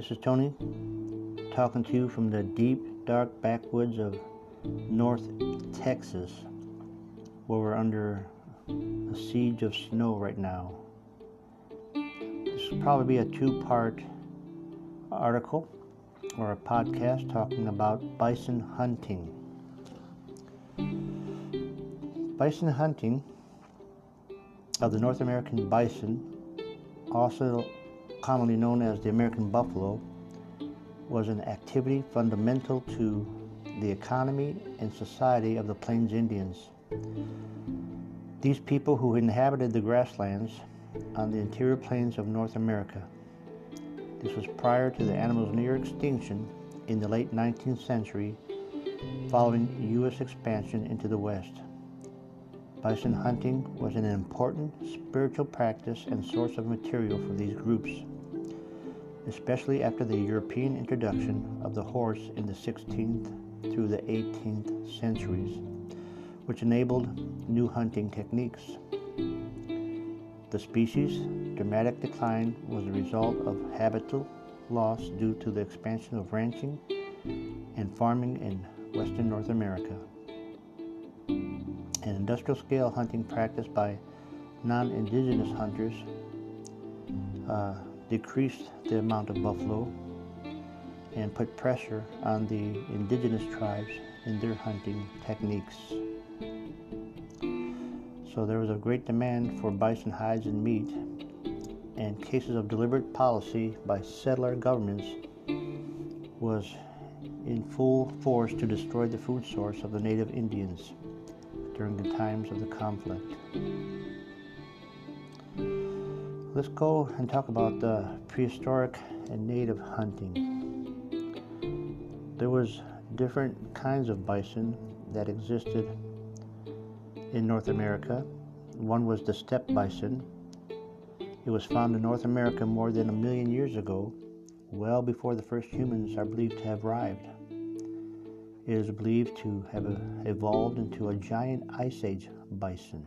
This is Tony talking to you from the deep, dark backwoods of North Texas, where we're under a siege of snow right now. This will probably be a two part article or a podcast talking about bison hunting. Bison hunting of the North American bison, also commonly known as the American buffalo, was an activity fundamental to the economy and society of the Plains Indians. These people who inhabited the grasslands on the interior plains of North America. This was prior to the animal's near extinction in the late 19th century following U.S. expansion into the West. Bison hunting was an important spiritual practice and source of material for these groups, especially after the European introduction of the horse in the 16th through the 18th centuries, which enabled new hunting techniques. The species' dramatic decline was the result of habitat loss due to the expansion of ranching and farming in western North America an industrial scale hunting practice by non indigenous hunters uh, decreased the amount of buffalo and put pressure on the indigenous tribes in their hunting techniques. So there was a great demand for bison hides and meat, and cases of deliberate policy by settler governments was in full force to destroy the food source of the native Indians during the times of the conflict. Let's go and talk about the prehistoric and native hunting. There was different kinds of bison that existed in North America. One was the steppe bison. It was found in North America more than a million years ago, well before the first humans are believed to have arrived. It is believed to have evolved into a giant ice age bison.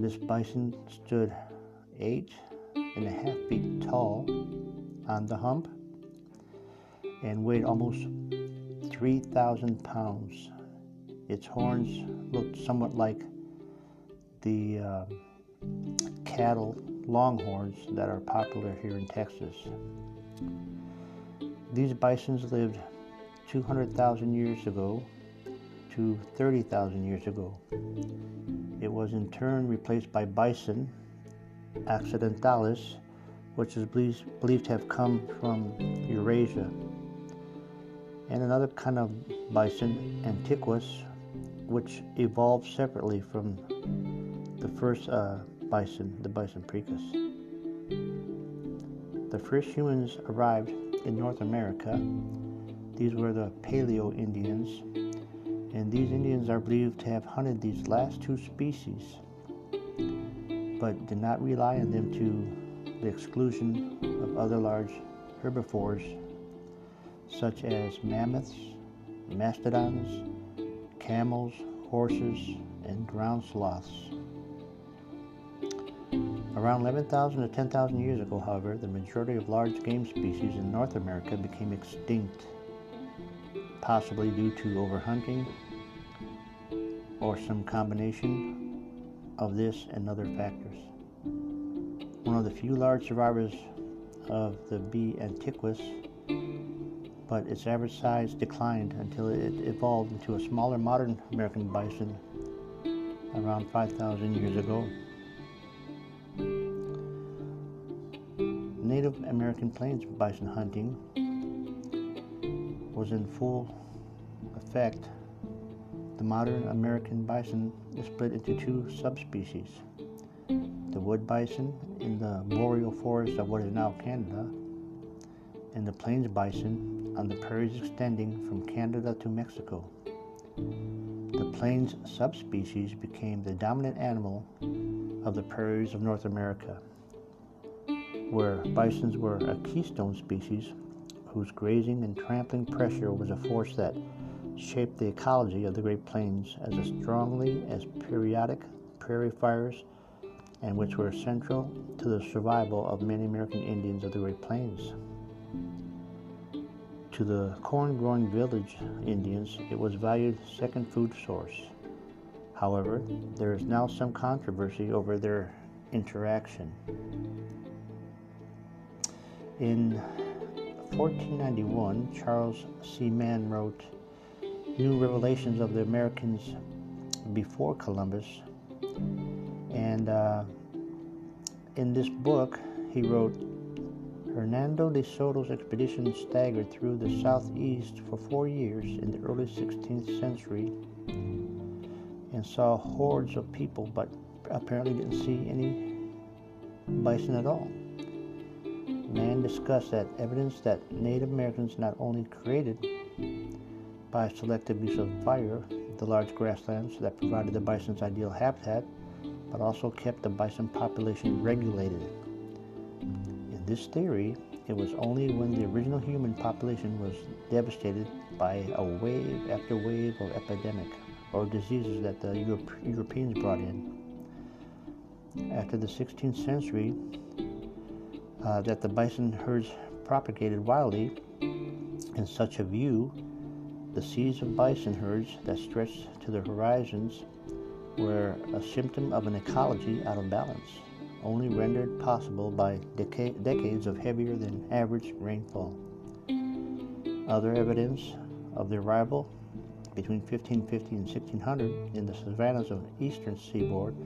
This bison stood eight and a half feet tall on the hump and weighed almost 3,000 pounds. Its horns looked somewhat like the uh, cattle longhorns that are popular here in Texas. These bisons lived 200,000 years ago to 30,000 years ago. It was in turn replaced by bison occidentalis, which is believed to have come from Eurasia, and another kind of bison, antiquus, which evolved separately from the first uh, bison, the bison priscus. The first humans arrived in North America these were the Paleo Indians, and these Indians are believed to have hunted these last two species, but did not rely on them to the exclusion of other large herbivores such as mammoths, mastodons, camels, horses, and ground sloths. Around 11,000 to 10,000 years ago, however, the majority of large game species in North America became extinct possibly due to overhunting or some combination of this and other factors. One of the few large survivors of the B. antiquus, but its average size declined until it evolved into a smaller modern American bison around 5,000 years ago. Native American plains bison hunting was in full effect, the modern American bison is split into two subspecies the wood bison in the boreal forest of what is now Canada, and the plains bison on the prairies extending from Canada to Mexico. The plains subspecies became the dominant animal of the prairies of North America, where bisons were a keystone species whose grazing and trampling pressure was a force that shaped the ecology of the Great Plains as strongly as periodic prairie fires and which were central to the survival of many American Indians of the Great Plains. To the corn growing village Indians, it was valued second food source. However, there is now some controversy over their interaction. In 1491, Charles C. Mann wrote New Revelations of the Americas before Columbus. And uh, in this book, he wrote Hernando de Soto's expedition staggered through the southeast for four years in the early 16th century and saw hordes of people, but apparently didn't see any bison at all. Mann discussed that evidence that Native Americans not only created by selective use of fire the large grasslands that provided the bison's ideal habitat, but also kept the bison population regulated. In this theory, it was only when the original human population was devastated by a wave after wave of epidemic or diseases that the Europe- Europeans brought in. After the 16th century, uh, that the bison herds propagated wildly, in such a view, the seas of bison herds that stretched to the horizons were a symptom of an ecology out of balance, only rendered possible by deca- decades of heavier than average rainfall. Other evidence of the arrival between 1550 and 1600 in the savannas of the eastern seaboard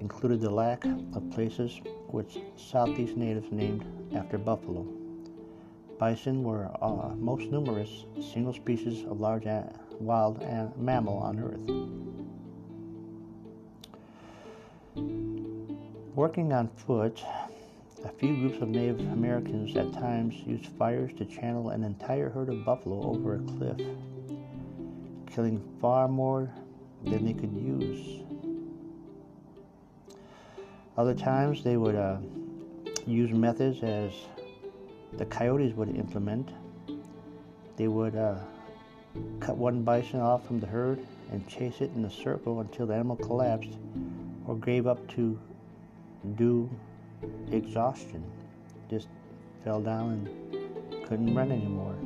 included the lack of places which southeast natives named after buffalo. Bison were uh, most numerous single species of large a- wild a- mammal on Earth. Working on foot, a few groups of Native Americans at times used fires to channel an entire herd of buffalo over a cliff, killing far more than they could use. Other times they would uh, use methods as the coyotes would implement. They would uh, cut one bison off from the herd and chase it in a circle until the animal collapsed or gave up to due exhaustion. Just fell down and couldn't run anymore.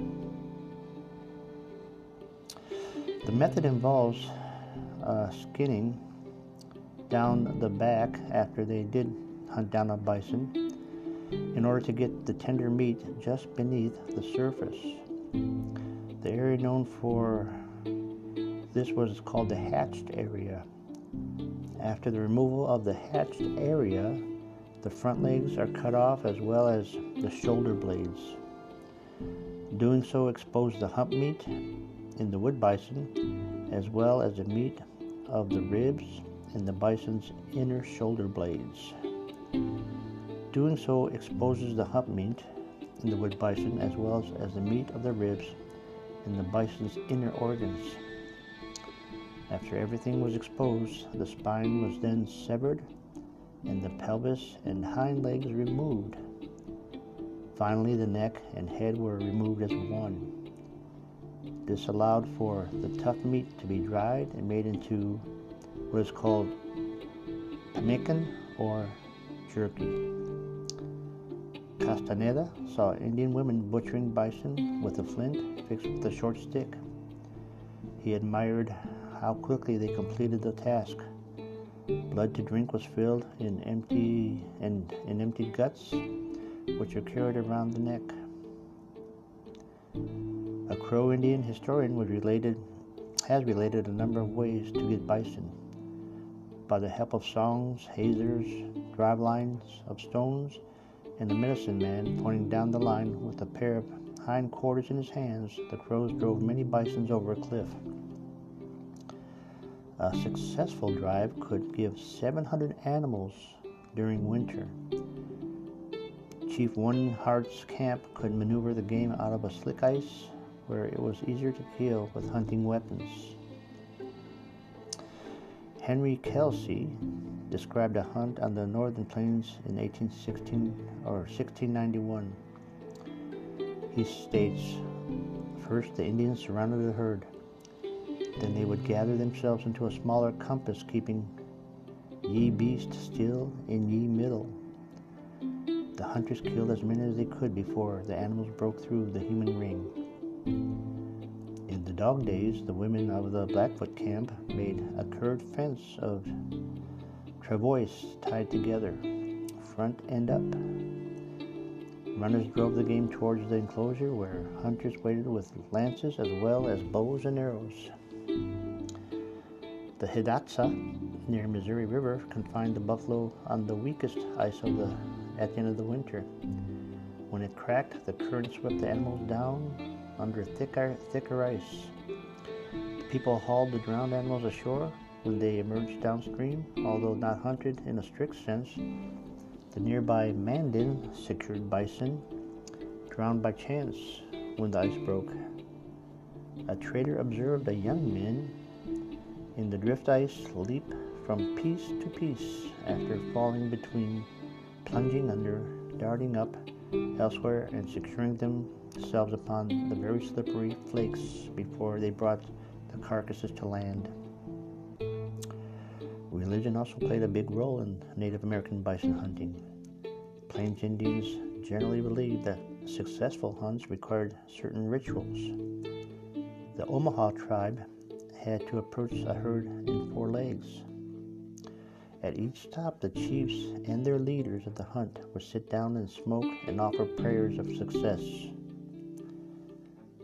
The method involves uh, skinning down the back after they did hunt down a bison in order to get the tender meat just beneath the surface. The area known for this was called the hatched area. After the removal of the hatched area, the front legs are cut off as well as the shoulder blades. Doing so exposed the hump meat in the wood bison as well as the meat of the ribs and the bison's inner shoulder blades. Doing so exposes the hump meat in the wood bison as well as the meat of the ribs and the bison's inner organs. After everything was exposed, the spine was then severed and the pelvis and hind legs removed. Finally, the neck and head were removed as one. This allowed for the tough meat to be dried and made into what is called pemmican or jerky. Castaneda saw Indian women butchering bison with a flint fixed with a short stick. He admired how quickly they completed the task. Blood to drink was filled in empty and in empty guts, which are carried around the neck. A Crow Indian historian was related, has related a number of ways to get bison. By the help of songs, hazers, drive lines of stones, and the medicine man pointing down the line with a pair of hind quarters in his hands, the crows drove many bisons over a cliff. A successful drive could give 700 animals during winter. Chief One Heart's camp could maneuver the game out of a slick ice where it was easier to kill with hunting weapons. Henry Kelsey described a hunt on the northern plains in 1816 or 1691. He states, First, the Indians surrounded the herd. Then they would gather themselves into a smaller compass, keeping ye beast still in ye middle. The hunters killed as many as they could before the animals broke through the human ring. In the dog days, the women of the Blackfoot camp made a curved fence of travois tied together, front and up. Runners drove the game towards the enclosure where hunters waited with lances as well as bows and arrows. The Hidatsa near Missouri River confined the buffalo on the weakest ice of the at the end of the winter. When it cracked, the current swept the animals down under thicker, thicker ice. People hauled the drowned animals ashore when they emerged downstream, although not hunted in a strict sense. The nearby Mandan secured bison drowned by chance when the ice broke. A trader observed a young man in the drift ice leap from piece to piece after falling between, plunging under, darting up elsewhere, and securing themselves upon the very slippery flakes before they brought the carcasses to land. Religion also played a big role in Native American bison hunting. Plains Indians generally believed that successful hunts required certain rituals. The Omaha tribe had to approach a herd in four legs. At each stop, the chiefs and their leaders of the hunt would sit down and smoke and offer prayers of success.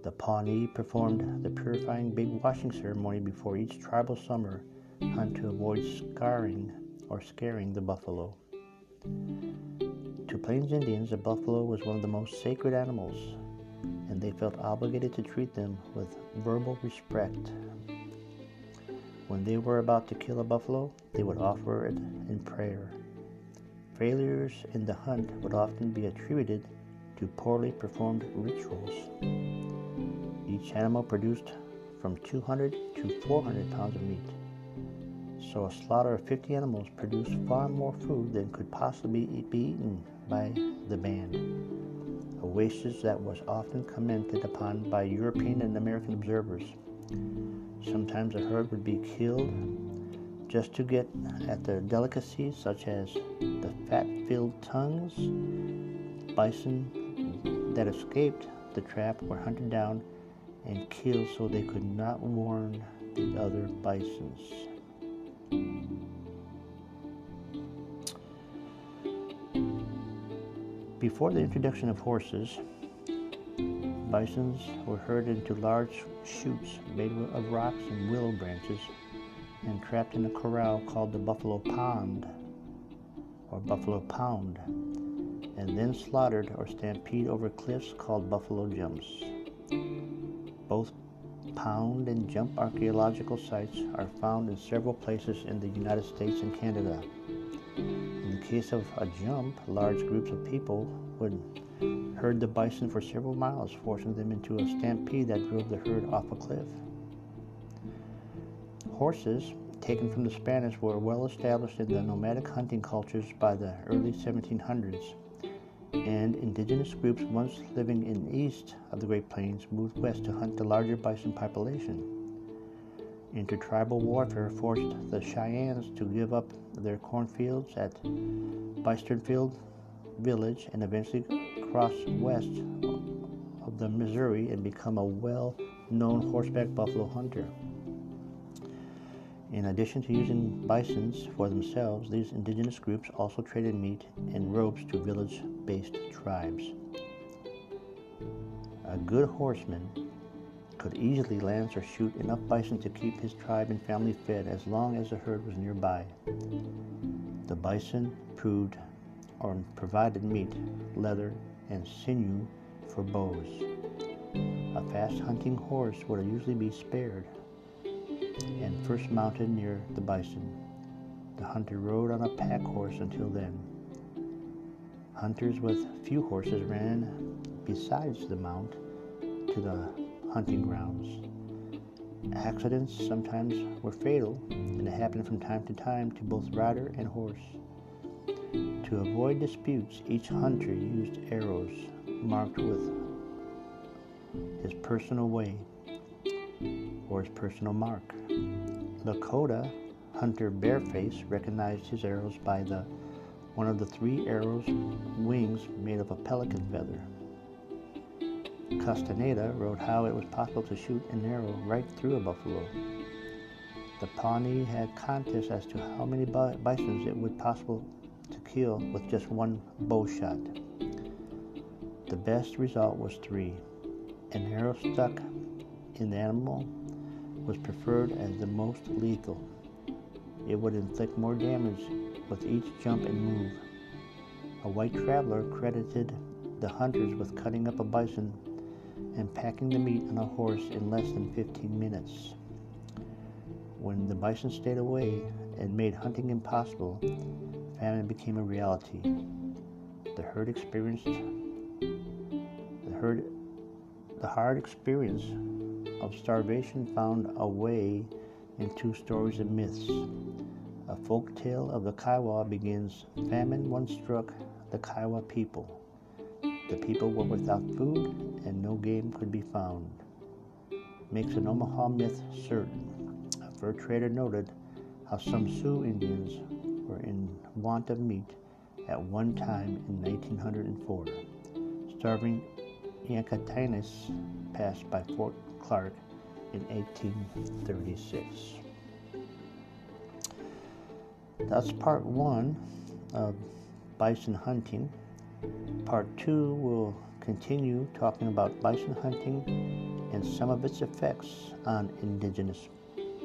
The Pawnee performed the purifying big washing ceremony before each tribal summer hunt to avoid scarring or scaring the buffalo. To Plains Indians, a buffalo was one of the most sacred animals, and they felt obligated to treat them with verbal respect. When they were about to kill a buffalo, they would offer it in prayer. Failures in the hunt would often be attributed to poorly performed rituals. Each animal produced from 200 to 400 pounds of meat. So a slaughter of 50 animals produced far more food than could possibly be eaten by the band. A wastage that was often commented upon by European and American observers. Sometimes a herd would be killed just to get at their delicacies such as the fat filled tongues. Bison that escaped the trap were hunted down and killed so they could not warn the other bisons. Before the introduction of horses, Bisons were herded into large chutes made of rocks and willow branches and trapped in a corral called the Buffalo Pond or Buffalo Pound, and then slaughtered or stampede over cliffs called buffalo jumps. Both pound and jump archaeological sites are found in several places in the United States and Canada. In case of a jump, large groups of people would herd the bison for several miles, forcing them into a stampede that drove the herd off a cliff. Horses, taken from the Spanish, were well established in the nomadic hunting cultures by the early 1700s, and indigenous groups once living in the east of the Great Plains moved west to hunt the larger bison population. Intertribal warfare forced the Cheyennes to give up their cornfields at Biesterfeldt village and eventually cross west of the Missouri and become a well known horseback buffalo hunter. In addition to using bisons for themselves, these indigenous groups also traded meat and robes to village based tribes. A good horseman could easily lance or shoot enough bison to keep his tribe and family fed as long as the herd was nearby. The bison proved or provided meat, leather, and sinew for bows. A fast hunting horse would usually be spared and first mounted near the bison. The hunter rode on a pack horse until then. Hunters with few horses ran besides the mount to the hunting grounds. Accidents sometimes were fatal, and it happened from time to time to both rider and horse. To avoid disputes, each hunter used arrows marked with his personal way or his personal mark. Lakota hunter Bareface recognized his arrows by the one of the three arrows' wings made of a pelican feather. Castaneda wrote how it was possible to shoot an arrow right through a buffalo. The Pawnee had contests as to how many bisons it would possible to kill with just one bow shot. The best result was three. An arrow stuck in the animal was preferred as the most lethal. It would inflict more damage with each jump and move. A white traveler credited the hunters with cutting up a bison and packing the meat on a horse in less than 15 minutes. When the bison stayed away and made hunting impossible, famine became a reality. The herd experienced the herd the hard experience of starvation found a way in two stories and myths. A folk tale of the Kiowa begins Famine once struck the Kiowa people. The people were without food and no game could be found. Makes an Omaha myth certain. A fur trader noted how some Sioux Indians were in want of meat at one time in 1904. Starving Yanktonais passed by Fort Clark in 1836. That's part one of bison hunting. Part two will continue talking about bison hunting and some of its effects on indigenous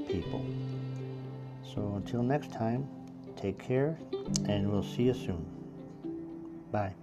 people. So until next time, take care and we'll see you soon. Bye.